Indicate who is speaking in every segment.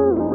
Speaker 1: Ooh.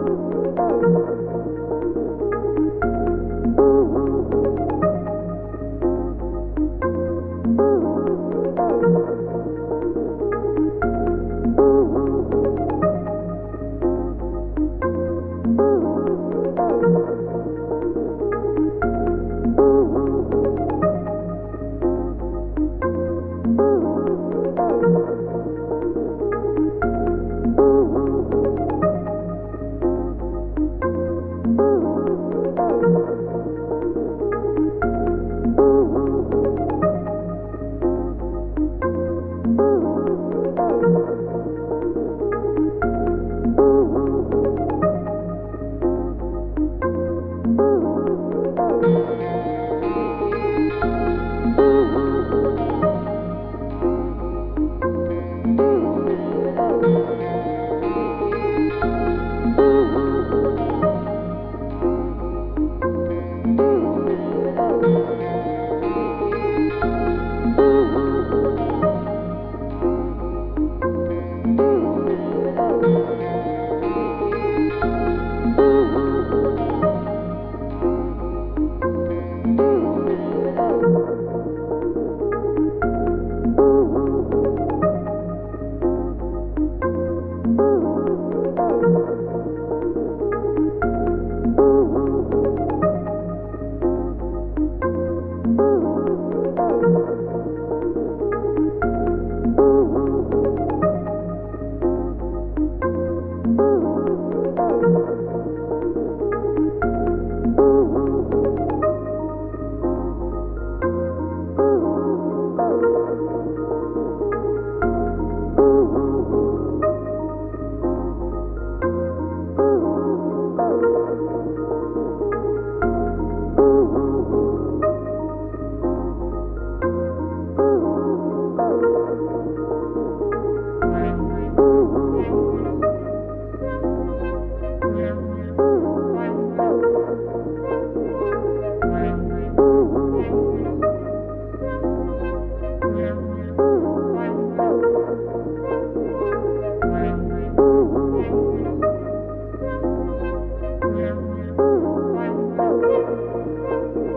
Speaker 1: Música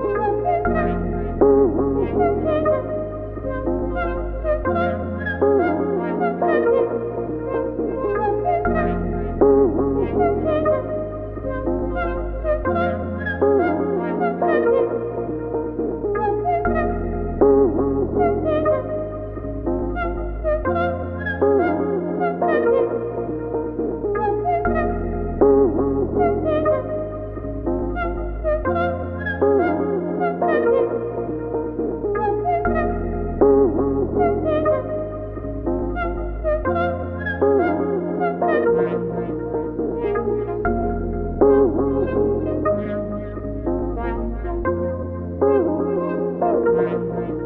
Speaker 1: Bye.